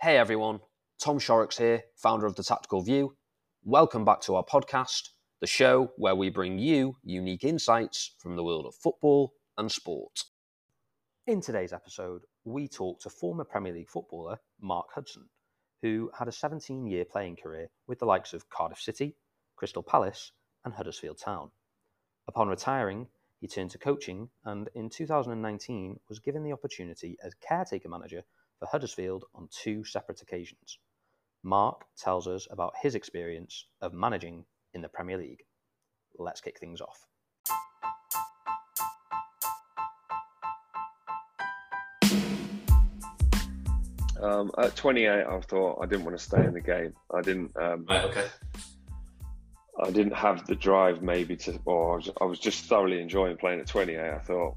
Hey everyone, Tom Shorrocks here, founder of The Tactical View. Welcome back to our podcast, the show where we bring you unique insights from the world of football and sport. In today's episode, we talk to former Premier League footballer Mark Hudson, who had a 17 year playing career with the likes of Cardiff City, Crystal Palace, and Huddersfield Town. Upon retiring, he turned to coaching and in 2019 was given the opportunity as caretaker manager for Huddersfield on two separate occasions. Mark tells us about his experience of managing in the Premier League. Let's kick things off. Um, at 28, I thought I didn't want to stay in the game. I didn't. Um, Right, okay. I didn't have the drive, maybe to, or I was, I was just thoroughly enjoying playing at 28. I thought,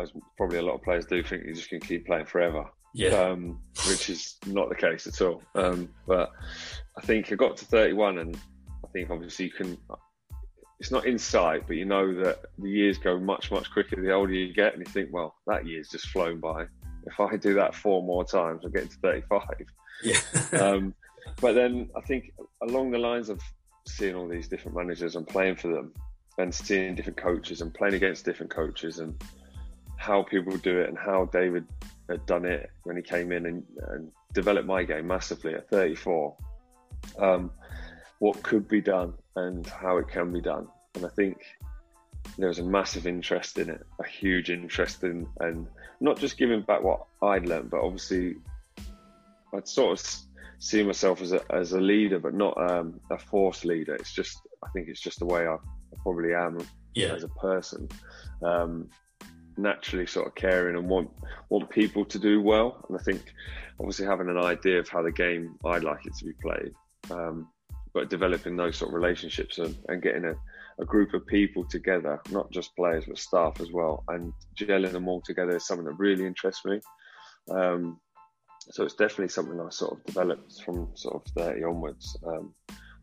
as probably a lot of players do, think you're just going to keep playing forever, Yeah. um, which is not the case at all. Um, but I think I got to 31, and I think obviously you can. It's not insight, but you know that the years go much, much quicker the older you get, and you think, well, that year's just flown by. If I do that four more times, I'll get to 35. yeah. um, but then I think along the lines of seeing all these different managers and playing for them and seeing different coaches and playing against different coaches and how people do it and how David had done it when he came in and, and developed my game massively at 34. Um, what could be done and how it can be done. And I think there was a massive interest in it, a huge interest in, and not just giving back what I'd learned, but obviously I'd sort of see myself as a, as a leader, but not um, a force leader. It's just, I think it's just the way I, I probably am Yeah. as a person. Um, naturally sort of caring and want want people to do well. And I think obviously having an idea of how the game I'd like it to be played, um, but developing those sort of relationships and, and getting a, a group of people together, not just players but staff as well, and gelling them all together is something that really interests me. Um, so it's definitely something I sort of developed from sort of 30 onwards. Um,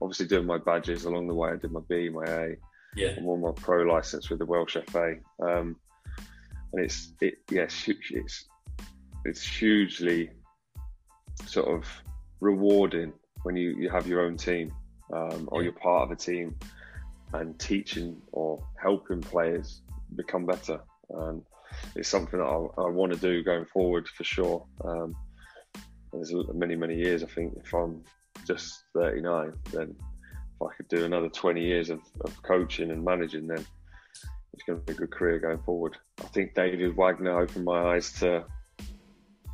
obviously doing my badges along the way, I did my B, my A, Yeah. I'm on my pro license with the Welsh FA, um, and it's it yes it's it's hugely sort of rewarding when you you have your own team um, or you're part of a team and teaching or helping players become better. And it's something that I, I want to do going forward for sure. Um, there's many many years. I think if I'm just 39, then if I could do another 20 years of, of coaching and managing, then it's going to be a good career going forward. I think David Wagner opened my eyes to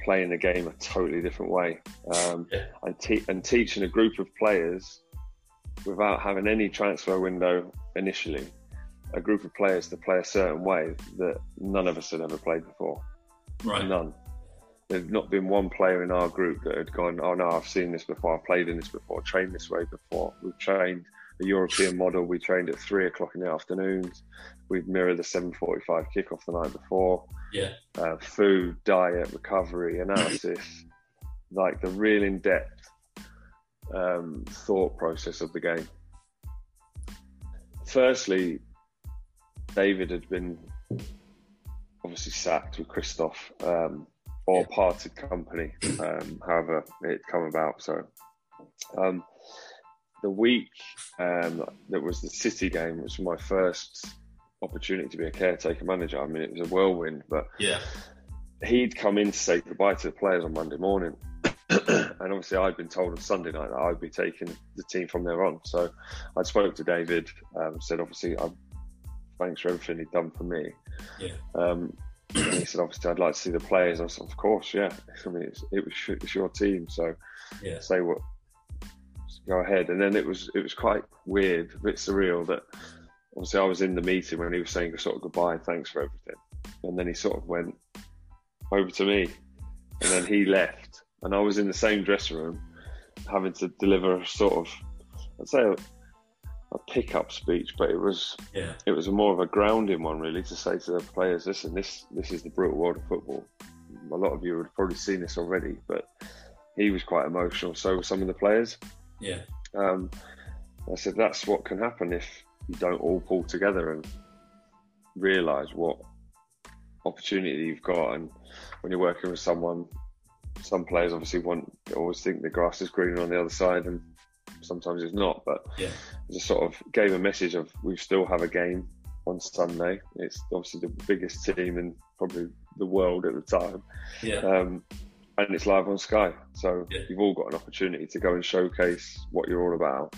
playing the game a totally different way um, Yeah. and, te- and teaching a group of players without having any transfer window initially, a group of players to play a certain way that none of us had ever played before. Right. None. There's not been one player in our group that had gone, oh no, I've seen this before, I've played in this before, trained this way before. We've trained the European model, we trained at three o'clock in the afternoons. We'd mirror the 7.45 kickoff the night before. Yeah. Uh, food, diet, recovery, analysis, like the real in-depth um, thought process of the game. Firstly, David had been obviously sacked with Christoph um, or Yeah. parted company, um, however it come about. So um, the week um, that was the City game was my first opportunity to be a caretaker manager. I mean, it was a whirlwind, but Yeah. he'd come in to say goodbye to the players on Monday morning. and obviously, I'd been told on Sunday night that I'd be taking the team from there on. So I spoke to David, um, said, obviously, I'm, thanks for everything he'd done for me. Yeah. Um, and he said, obviously, I'd like to see the players. I said, of course, yeah. I mean, it's, it was it's your team, so Yeah. say what, go ahead. And then it was it was quite weird, a bit surreal that obviously I was in the meeting when he was saying sort of goodbye, and thanks for everything, and then he sort of went over to me, and then he left, and I was in the same dressing room, having to deliver a sort of, I'd say a, a pickup speech, but it was Yeah. it was more of a grounding one really to say to the players, listen, this this is the brutal world of football. A lot of you would have probably seen this already, but he was quite emotional. So were some of the players. Yeah. Um, I said that's what can happen if you don't all pull together and realise what opportunity you've got, and when you're working with someone some players obviously want always think the grass is greener on the other side, and sometimes it's not. But yeah. just sort of gave a message of we still have a game on Sunday. It's obviously the biggest team in probably the world at the time. Yeah. Um, and it's live on Sky. So Yeah. you've all got an opportunity to go and showcase what you're all about.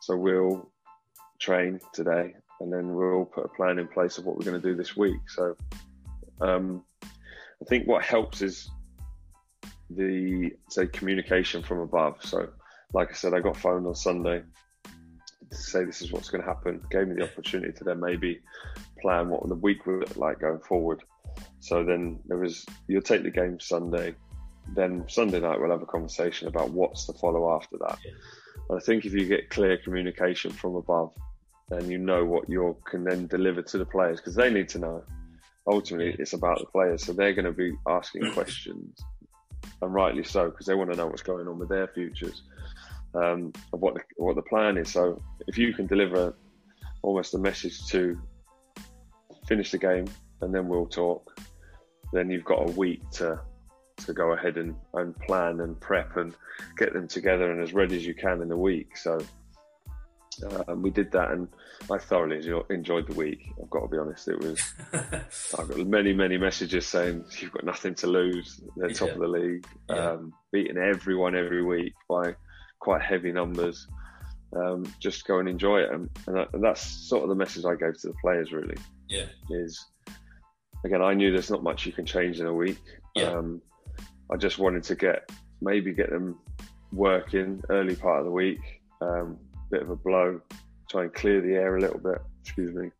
So we'll train today and then we'll put a plan in place of what we're going to do this week. So um, I think what helps is the, say, communication from above. So, like I said, I got phoned on Sunday to say this is what's going to happen. Gave me the opportunity to then maybe plan what the week would look like going forward. So then there was you'll take the game Sunday, then Sunday night we'll have a conversation about what's to follow after that. Yeah. And I think if you get clear communication from above, then you know what you can then deliver to the players because they need to know. Ultimately, it's about the players, so they're going to be asking questions, and rightly so because they want to know what's going on with their futures, um, of what the, what the plan is. So if you can deliver almost a message to finish the game and then we'll talk, then you've got a week to to go ahead and, and plan and prep and get them together and as ready as you can in the week. So um, we did that, and I thoroughly enjoyed the week. I've got to be honest; it was. I've got many, many messages saying you've got nothing to lose. They're top Yeah. of the league, Yeah. um, beating everyone every week by quite heavy numbers. Um, just go and enjoy it, and, and, that, and that's sort of the message I gave to the players. Really, yeah. is again, I knew there's not much you can change in a week. Yeah. Um, I just wanted to get maybe get them working early part of the week, um, bit of a blow, try and clear the air a little bit. Excuse me,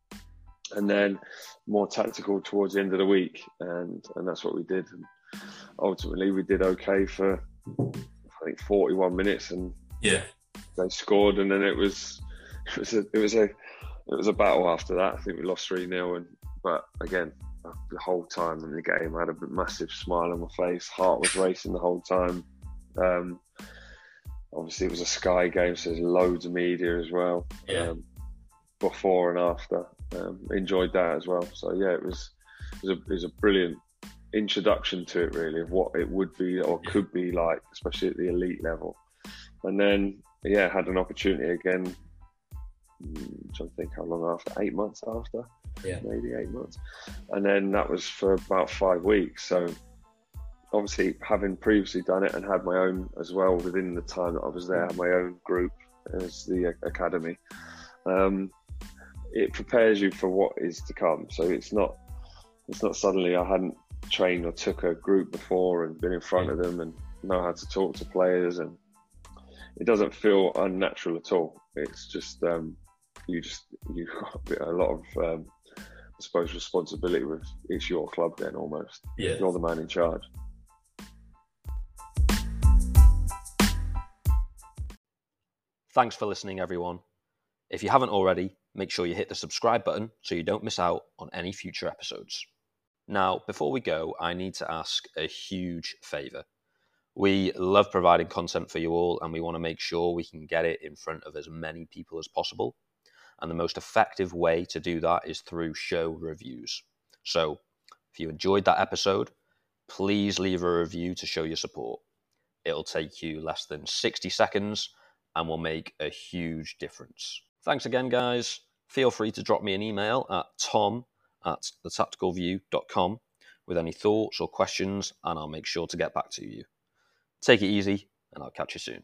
and then more tactical towards the end of the week, and and that's what we did. And ultimately, we did okay for I think 41 minutes, and Yeah. they scored, and then it was it was a it was a it was a battle after that. I think we lost three 0 and but again, the whole time in the game, I had a massive smile on my face. Heart was racing the whole time. Um, obviously, it was a Sky game, so there's loads of media as well. Yeah. Um, before and after, um, enjoyed that as well. So yeah, it was it was a, it was a brilliant introduction to it, really, of what it would be or could be like, especially at the elite level. And then yeah, had an opportunity again. mm, I'm trying to think how long after, eight months after, Yeah. maybe eight months, and then that was for about five weeks. So obviously, having previously done it and had my own as well within the time that I was there, my own group as the academy. Um, it prepares you for what is to come. So it's not it's not suddenly I hadn't trained or took a group before and been in front of them and know how to talk to players and it doesn't feel unnatural at all. It's just um, you just you got a lot of um, suppose responsibility with it's your club then almost. Yeah. You're the man in charge. Thanks for listening, everyone. If you haven't already, make sure you hit the subscribe button so you don't miss out on any future episodes. Now, before we go, I need to ask a huge favour. We love providing content for you all, and we want to make sure we can get it in front of as many people as possible. And the most effective way to do that is through show reviews. So, if you enjoyed that episode, please leave a review to show your support. It'll take you less than 60 seconds and will make a huge difference. Thanks again, guys. Feel free to drop me an email at tom at thetacticalview.com with any thoughts or questions, and I'll make sure to get back to you. Take it easy, and I'll catch you soon.